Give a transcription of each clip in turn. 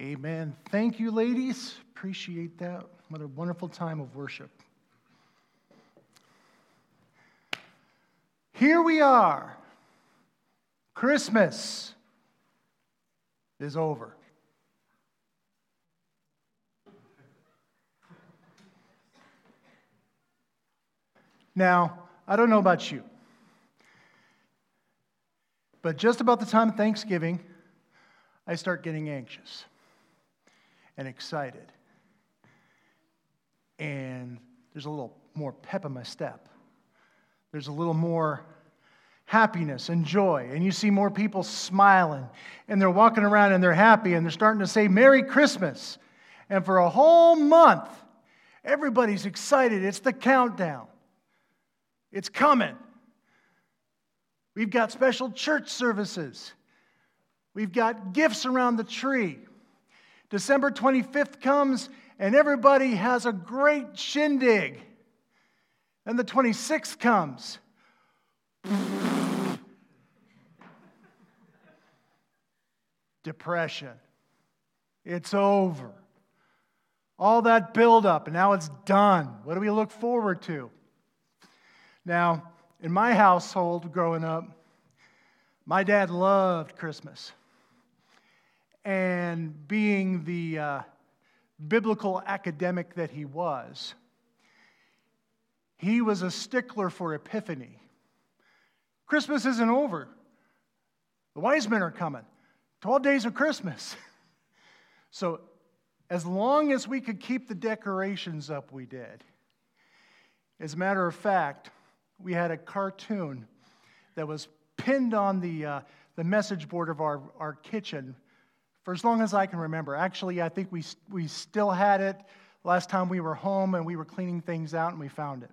Amen. Thank you, ladies. Appreciate that. What a wonderful time of worship. Here we are. Christmas is over. Now, I don't know about you, but just about the time of Thanksgiving, I start getting anxious and excited. And there's a little more pep in my step. There's a little more happiness and joy. And you see more people smiling, and they're walking around and they're happy, and they're starting to say, Merry Christmas. And for a whole month, everybody's excited. It's the countdown, it's coming. We've got special church services. We've got gifts around the tree. December 25th comes, and everybody has a great shindig. And the 26th comes. Depression. It's over. All that buildup, and now it's done. What do we look forward to? Now, in my household growing up, my dad loved Christmas. And being the uh, biblical academic that he was, he was a stickler for Epiphany. Christmas isn't over. The wise men are coming. 12 days of Christmas. so, as long as we could keep the decorations up, we did. As a matter of fact, we had a cartoon that was pinned on the, uh, the message board of our, our kitchen for as long as I can remember. Actually, I think we, we still had it last time we were home and we were cleaning things out and we found it.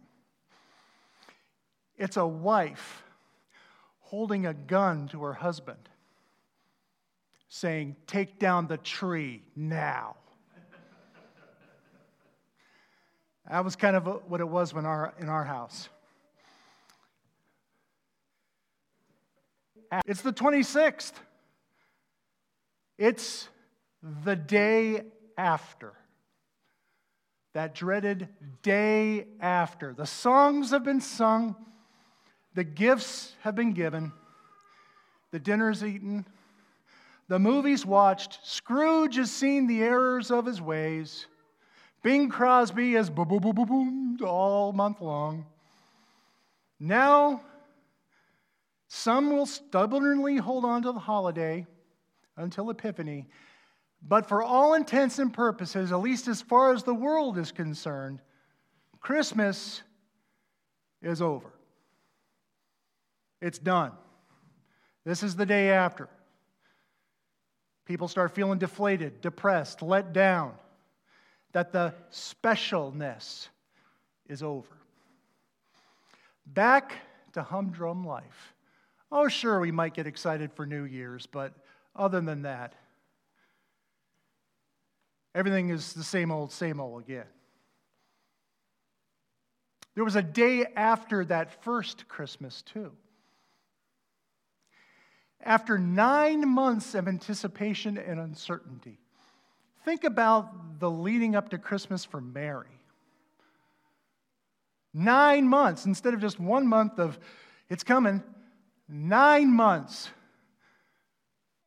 It's a wife holding a gun to her husband, saying, Take down the tree now. that was kind of what it was when our, in our house. It's the 26th. It's the day after. That dreaded day after. The songs have been sung, the gifts have been given, the dinner's eaten, the movie's watched, Scrooge has seen the errors of his ways, Bing Crosby has boom, boom, boom, boom, boom all month long. Now, some will stubbornly hold on to the holiday until Epiphany. But for all intents and purposes, at least as far as the world is concerned, Christmas is over. It's done. This is the day after. People start feeling deflated, depressed, let down, that the specialness is over. Back to humdrum life. Oh, sure, we might get excited for New Year's, but other than that, everything is the same old, same old again. There was a day after that first Christmas, too. After nine months of anticipation and uncertainty, think about the leading up to Christmas for Mary. Nine months instead of just one month of it's coming, nine months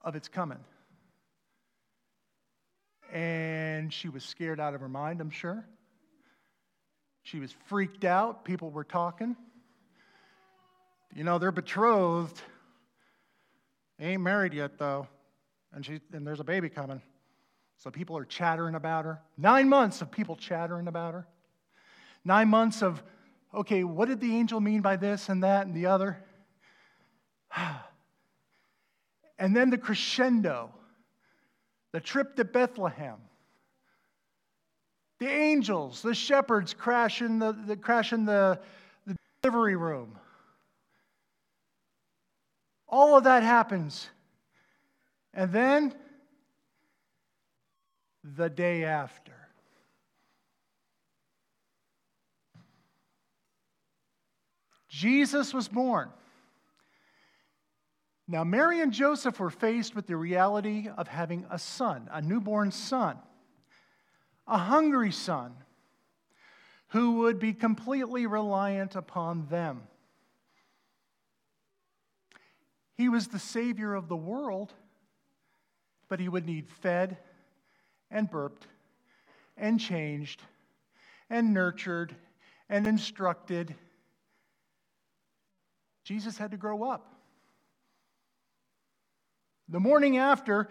of its coming. And she was scared out of her mind, I'm sure. She was freaked out. People were talking. You know, they're betrothed. They ain't married yet, though. And, she, and there's a baby coming. So people are chattering about her. Nine months of people chattering about her. Nine months of, okay, what did the angel mean by this and that and the other? And then the crescendo, the trip to Bethlehem. The angels, the shepherds crash in the, the, crash in the, the delivery room. All of that happens. And then the day after. Jesus was born. Now, Mary and Joseph were faced with the reality of having a son, a newborn son, a hungry son who would be completely reliant upon them. He was the Savior of the world, but he would need fed and burped and changed and nurtured and instructed. Jesus had to grow up. The morning after,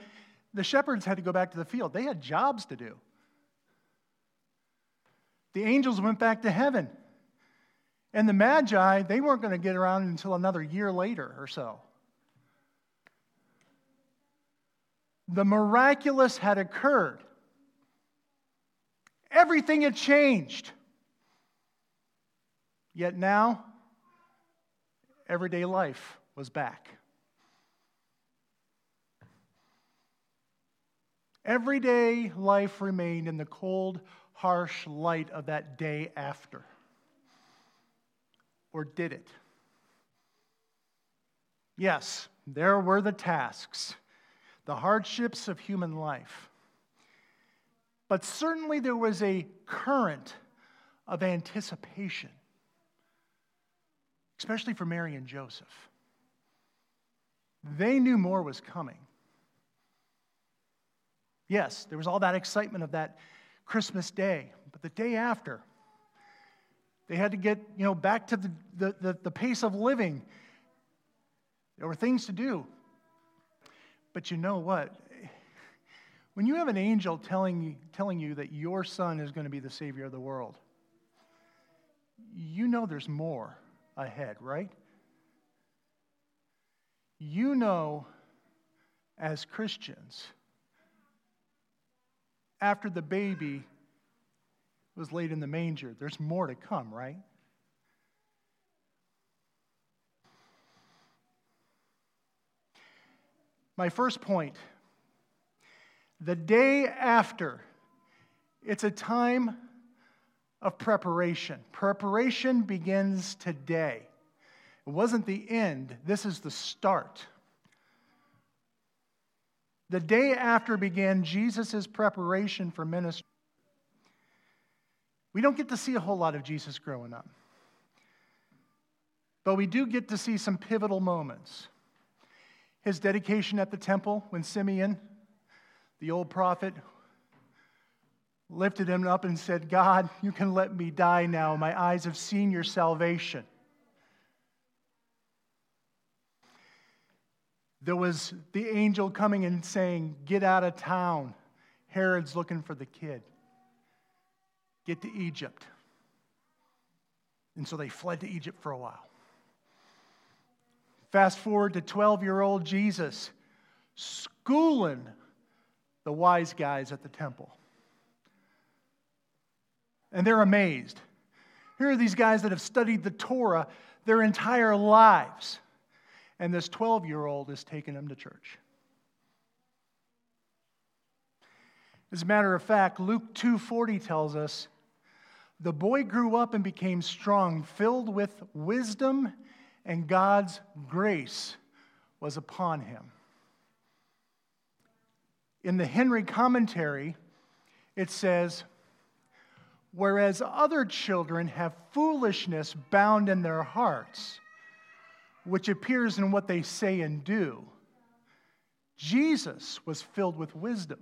the shepherds had to go back to the field. They had jobs to do. The angels went back to heaven. And the Magi, they weren't going to get around until another year later or so. The miraculous had occurred. Everything had changed. Yet now, everyday life was back. Everyday life remained in the cold, harsh light of that day after. Or did it? Yes, there were the tasks, the hardships of human life. But certainly there was a current of anticipation, especially for Mary and Joseph. They knew more was coming. Yes, there was all that excitement of that Christmas day, but the day after, they had to get you know, back to the, the, the, the pace of living. There were things to do. But you know what? When you have an angel telling, telling you that your son is going to be the Savior of the world, you know there's more ahead, right? You know, as Christians, after the baby was laid in the manger, there's more to come, right? My first point the day after, it's a time of preparation. Preparation begins today. It wasn't the end, this is the start. The day after began Jesus' preparation for ministry. We don't get to see a whole lot of Jesus growing up, but we do get to see some pivotal moments. His dedication at the temple when Simeon, the old prophet, lifted him up and said, God, you can let me die now. My eyes have seen your salvation. There was the angel coming and saying, Get out of town. Herod's looking for the kid. Get to Egypt. And so they fled to Egypt for a while. Fast forward to 12 year old Jesus schooling the wise guys at the temple. And they're amazed. Here are these guys that have studied the Torah their entire lives and this 12 year old is taking him to church. As a matter of fact, Luke 2:40 tells us, "The boy grew up and became strong, filled with wisdom, and God's grace was upon him." In the Henry commentary, it says, "Whereas other children have foolishness bound in their hearts, which appears in what they say and do. Jesus was filled with wisdom,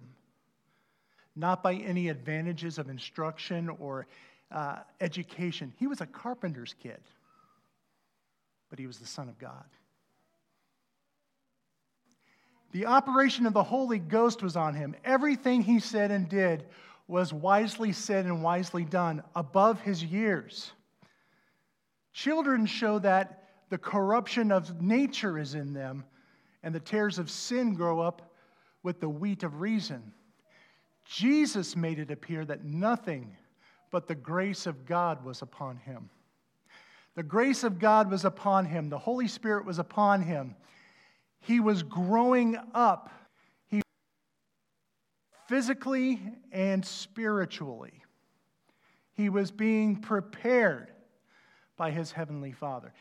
not by any advantages of instruction or uh, education. He was a carpenter's kid, but he was the Son of God. The operation of the Holy Ghost was on him. Everything he said and did was wisely said and wisely done, above his years. Children show that the corruption of nature is in them, and the tares of sin grow up with the wheat of reason. Jesus made it appear that nothing but the grace of God was upon him. The grace of God was upon him, the Holy Spirit was upon him. He was growing up he, physically and spiritually. He was being prepared by his heavenly Father.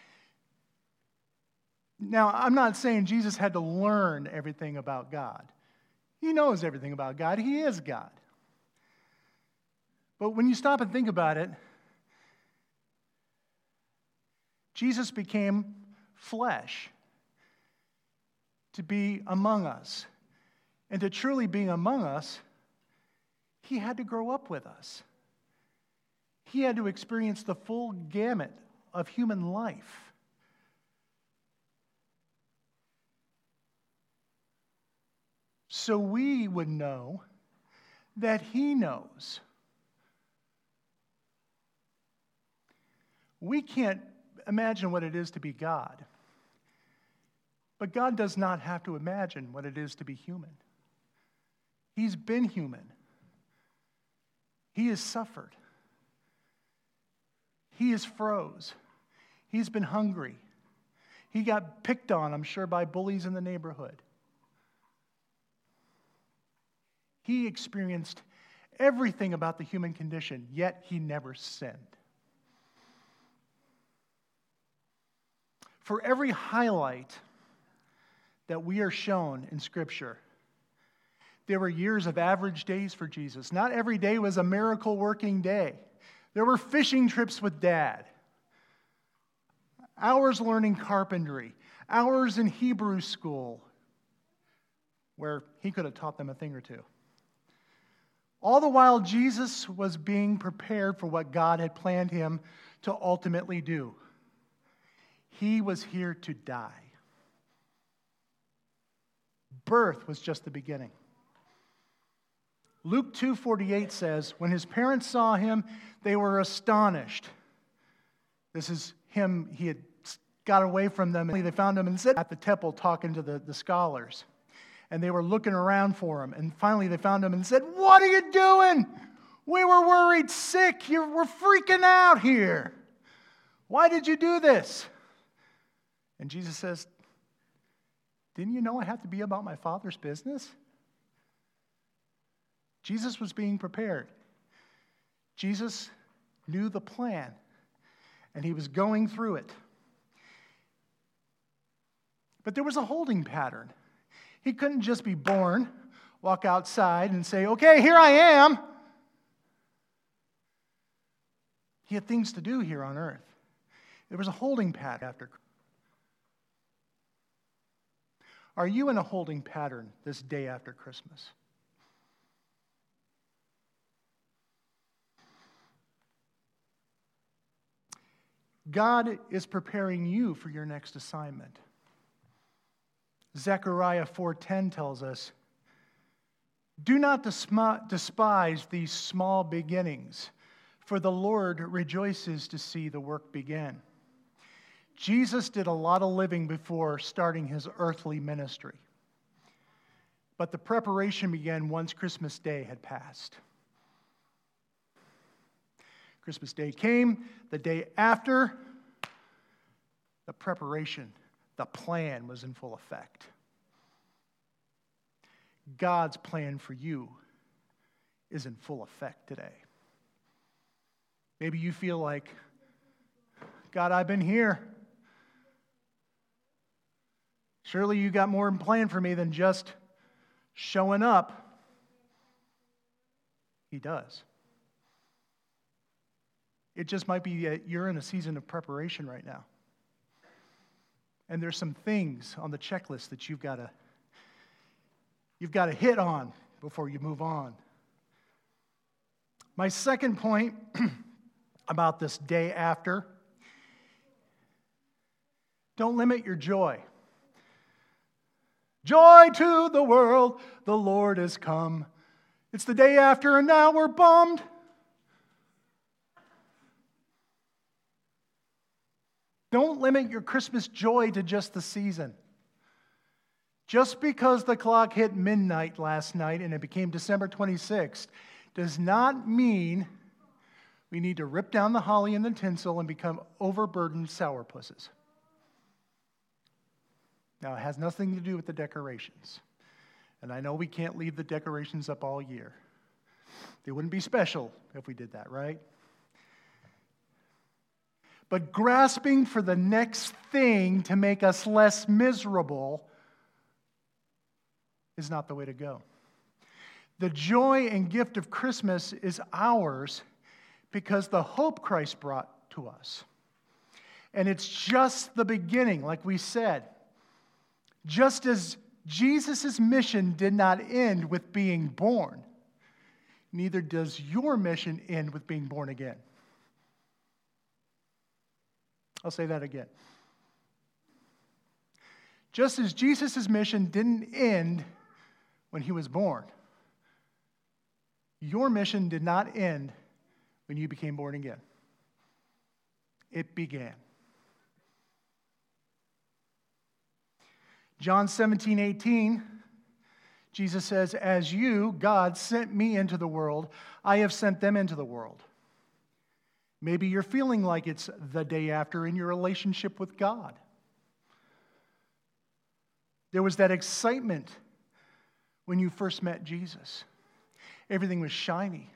Now, I'm not saying Jesus had to learn everything about God. He knows everything about God, He is God. But when you stop and think about it, Jesus became flesh to be among us. And to truly be among us, he had to grow up with us. He had to experience the full gamut of human life. So we would know that He knows. We can't imagine what it is to be God. But God does not have to imagine what it is to be human. He's been human, He has suffered, He is froze, He's been hungry. He got picked on, I'm sure, by bullies in the neighborhood. He experienced everything about the human condition, yet he never sinned. For every highlight that we are shown in Scripture. There were years of average days for Jesus. Not every day was a miracle working day. There were fishing trips with dad, hours learning carpentry, hours in Hebrew school, where he could have taught them a thing or two. All the while, Jesus was being prepared for what God had planned him to ultimately do. He was here to die birth was just the beginning. Luke 2:48 says, "When his parents saw him, they were astonished." This is him, he had got away from them, and they found him and said at the temple talking to the, the scholars. And they were looking around for him. And finally they found him and said, What are you doing? We were worried sick. You we're freaking out here. Why did you do this? And Jesus says, didn't you know I have to be about my Father's business? Jesus was being prepared. Jesus knew the plan, and he was going through it. But there was a holding pattern. He couldn't just be born, walk outside, and say, Okay, here I am. He had things to do here on earth. There was a holding pattern after Are you in a holding pattern this day after Christmas? God is preparing you for your next assignment. Zechariah 4:10 tells us, "Do not despise these small beginnings, for the Lord rejoices to see the work begin." Jesus did a lot of living before starting his earthly ministry. But the preparation began once Christmas Day had passed. Christmas Day came, the day after, the preparation, the plan was in full effect. God's plan for you is in full effect today. Maybe you feel like, God, I've been here. Surely you got more in plan for me than just showing up. He does. It just might be that you're in a season of preparation right now. And there's some things on the checklist that you've got to you've got to hit on before you move on. My second point about this day after don't limit your joy. Joy to the world, the Lord has come. It's the day after, and now we're bummed. Don't limit your Christmas joy to just the season. Just because the clock hit midnight last night and it became December 26th does not mean we need to rip down the holly and the tinsel and become overburdened sourpusses. Now, it has nothing to do with the decorations. And I know we can't leave the decorations up all year. They wouldn't be special if we did that, right? But grasping for the next thing to make us less miserable is not the way to go. The joy and gift of Christmas is ours because the hope Christ brought to us. And it's just the beginning, like we said. Just as Jesus' mission did not end with being born, neither does your mission end with being born again. I'll say that again. Just as Jesus' mission didn't end when he was born, your mission did not end when you became born again. It began. John 17, 18, Jesus says, As you, God, sent me into the world, I have sent them into the world. Maybe you're feeling like it's the day after in your relationship with God. There was that excitement when you first met Jesus. Everything was shiny,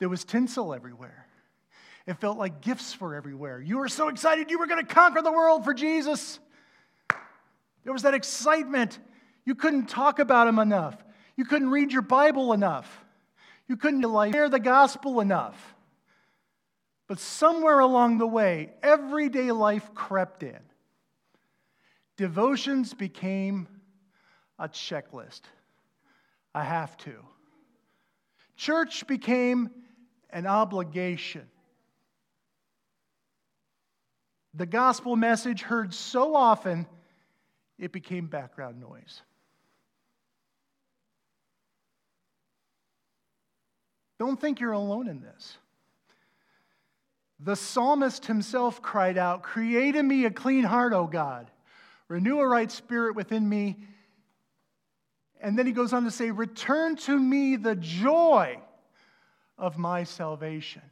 there was tinsel everywhere. It felt like gifts were everywhere. You were so excited you were going to conquer the world for Jesus. There was that excitement. You couldn't talk about him enough. You couldn't read your Bible enough. You couldn't hear the gospel enough. But somewhere along the way, everyday life crept in. Devotions became a checklist. I have to. Church became an obligation. The gospel message heard so often, it became background noise. Don't think you're alone in this. The psalmist himself cried out, Create in me a clean heart, O God. Renew a right spirit within me. And then he goes on to say, Return to me the joy of my salvation.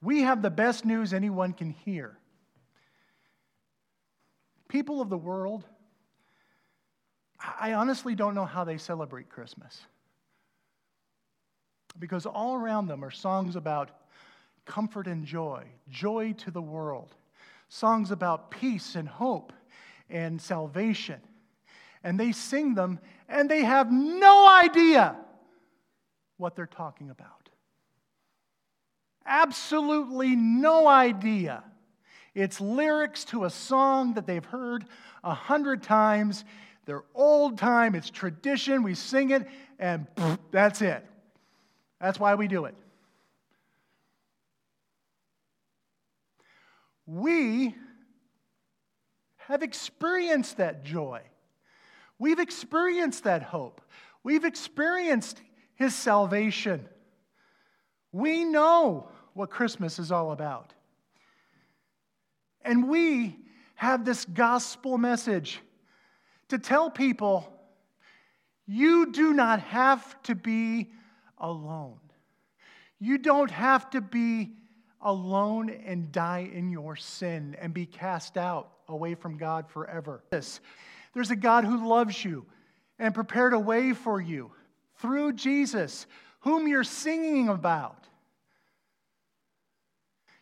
We have the best news anyone can hear. People of the world, I honestly don't know how they celebrate Christmas because all around them are songs about comfort and joy, joy to the world, songs about peace and hope and salvation. And they sing them and they have no idea what they're talking about. Absolutely no idea. It's lyrics to a song that they've heard a hundred times. They're old time, it's tradition, we sing it, and that's it. That's why we do it. We have experienced that joy. We've experienced that hope. We've experienced His salvation. We know what Christmas is all about. And we have this gospel message to tell people you do not have to be alone. You don't have to be alone and die in your sin and be cast out away from God forever. There's a God who loves you and prepared a way for you through Jesus, whom you're singing about.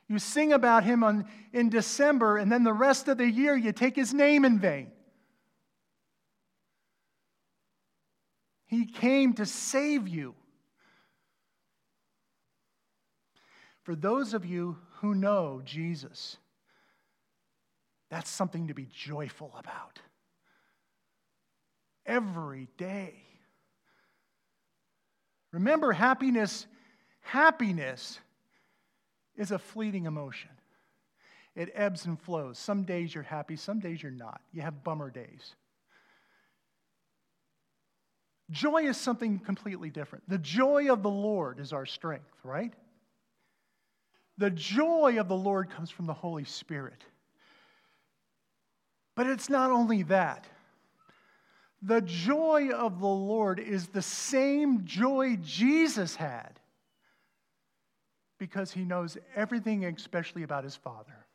You sing about him on, in December, and then the rest of the year you take his name in vain. He came to save you. For those of you who know Jesus, that's something to be joyful about. Every day. Remember, happiness, happiness is a fleeting emotion. It ebbs and flows. Some days you're happy, some days you're not. You have bummer days. Joy is something completely different. The joy of the Lord is our strength, right? The joy of the Lord comes from the Holy Spirit. But it's not only that. The joy of the Lord is the same joy Jesus had because he knows everything, especially about his Father.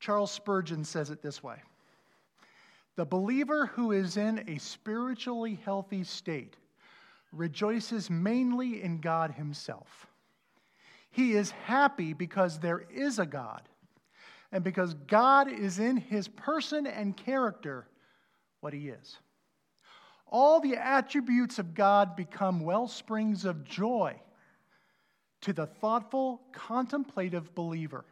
Charles Spurgeon says it this way The believer who is in a spiritually healthy state rejoices mainly in God Himself. He is happy because there is a God, and because God is in His person and character what He is. All the attributes of God become well springs of joy to the thoughtful, contemplative believer.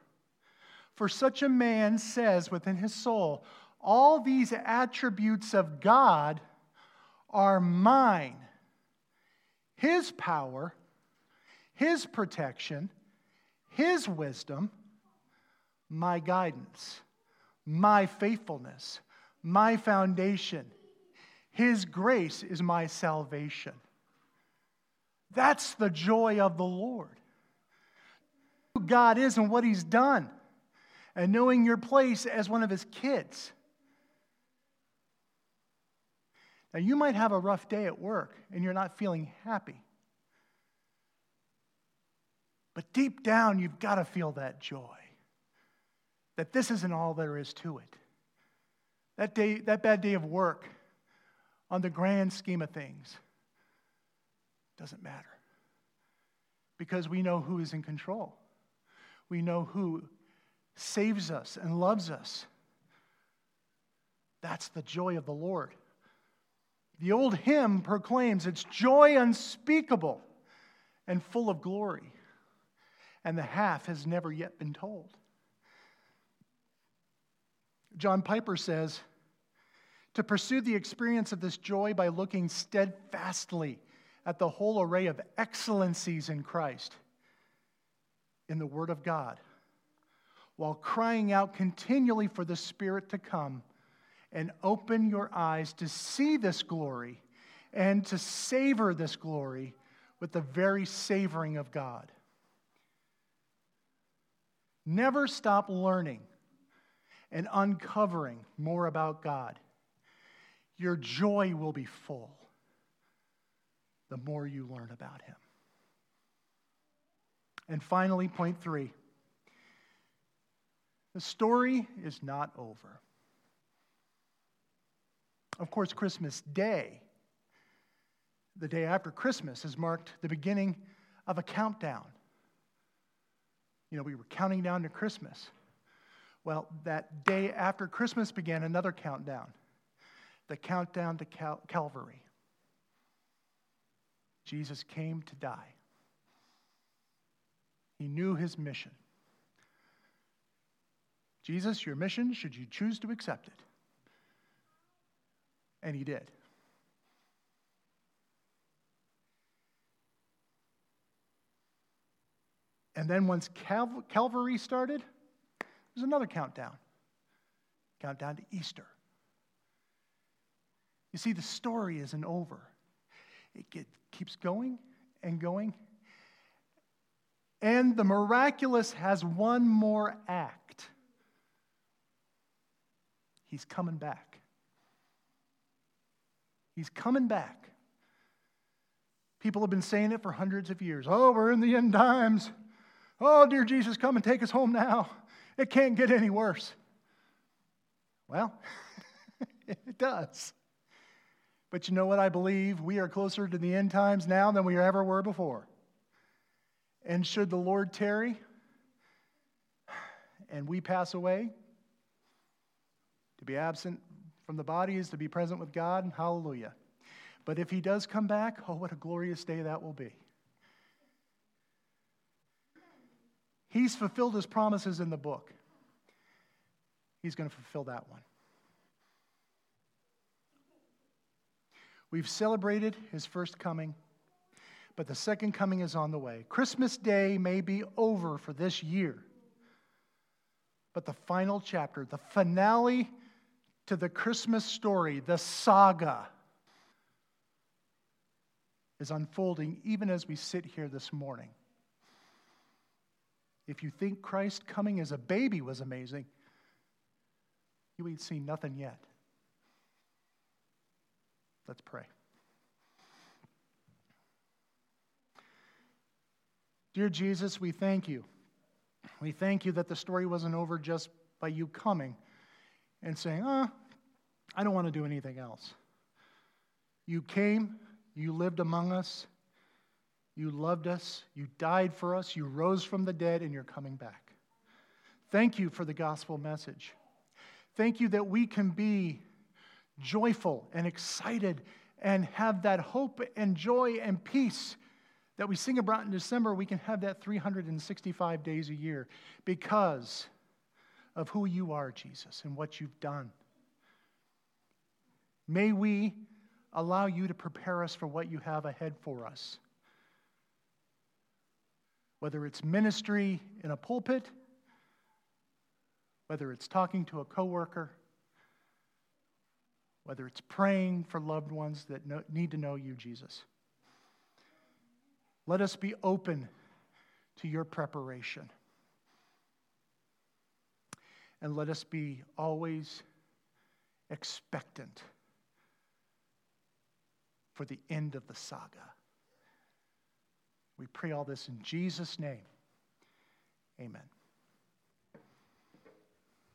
For such a man says within his soul, All these attributes of God are mine. His power, His protection, His wisdom, my guidance, my faithfulness, my foundation. His grace is my salvation. That's the joy of the Lord. Who God is and what He's done, and knowing your place as one of His kids. Now, you might have a rough day at work and you're not feeling happy. But deep down, you've got to feel that joy that this isn't all there is to it. That, day, that bad day of work, on the grand scheme of things, doesn't matter. Because we know who is in control. We know who saves us and loves us. That's the joy of the Lord. The old hymn proclaims it's joy unspeakable and full of glory, and the half has never yet been told. John Piper says, to pursue the experience of this joy by looking steadfastly at the whole array of excellencies in Christ, in the Word of God, while crying out continually for the Spirit to come and open your eyes to see this glory and to savor this glory with the very savoring of God. Never stop learning and uncovering more about God. Your joy will be full the more you learn about Him. And finally, point three the story is not over. Of course, Christmas Day, the day after Christmas, has marked the beginning of a countdown. You know, we were counting down to Christmas. Well, that day after Christmas began another countdown the countdown to Cal- Calvary. Jesus came to die. He knew his mission. Jesus, your mission, should you choose to accept it? And he did. And then once Cal- Calvary started, there's another countdown. Countdown to Easter. You see, the story isn't over. It get, keeps going and going. And the miraculous has one more act. He's coming back. He's coming back. People have been saying it for hundreds of years. Oh, we're in the end times. Oh, dear Jesus, come and take us home now. It can't get any worse. Well, it does. But you know what I believe? We are closer to the end times now than we ever were before. And should the Lord tarry and we pass away, to be absent from the body is to be present with God. Hallelujah. But if he does come back, oh, what a glorious day that will be. He's fulfilled his promises in the book. He's going to fulfill that one. We've celebrated his first coming, but the second coming is on the way. Christmas Day may be over for this year, but the final chapter, the finale to the Christmas story, the saga, is unfolding even as we sit here this morning. If you think Christ coming as a baby was amazing, you ain't seen nothing yet. Let's pray. Dear Jesus, we thank you. We thank you that the story wasn't over just by you coming and saying, oh, I don't want to do anything else. You came, You lived among us. You loved us. You died for us. You rose from the dead, and you're coming back. Thank you for the gospel message. Thank you that we can be joyful and excited and have that hope and joy and peace that we sing about in December. We can have that 365 days a year because of who you are, Jesus, and what you've done. May we allow you to prepare us for what you have ahead for us. Whether it's ministry in a pulpit, whether it's talking to a coworker, whether it's praying for loved ones that need to know you, Jesus. Let us be open to your preparation. And let us be always expectant for the end of the saga. We pray all this in Jesus' name. Amen.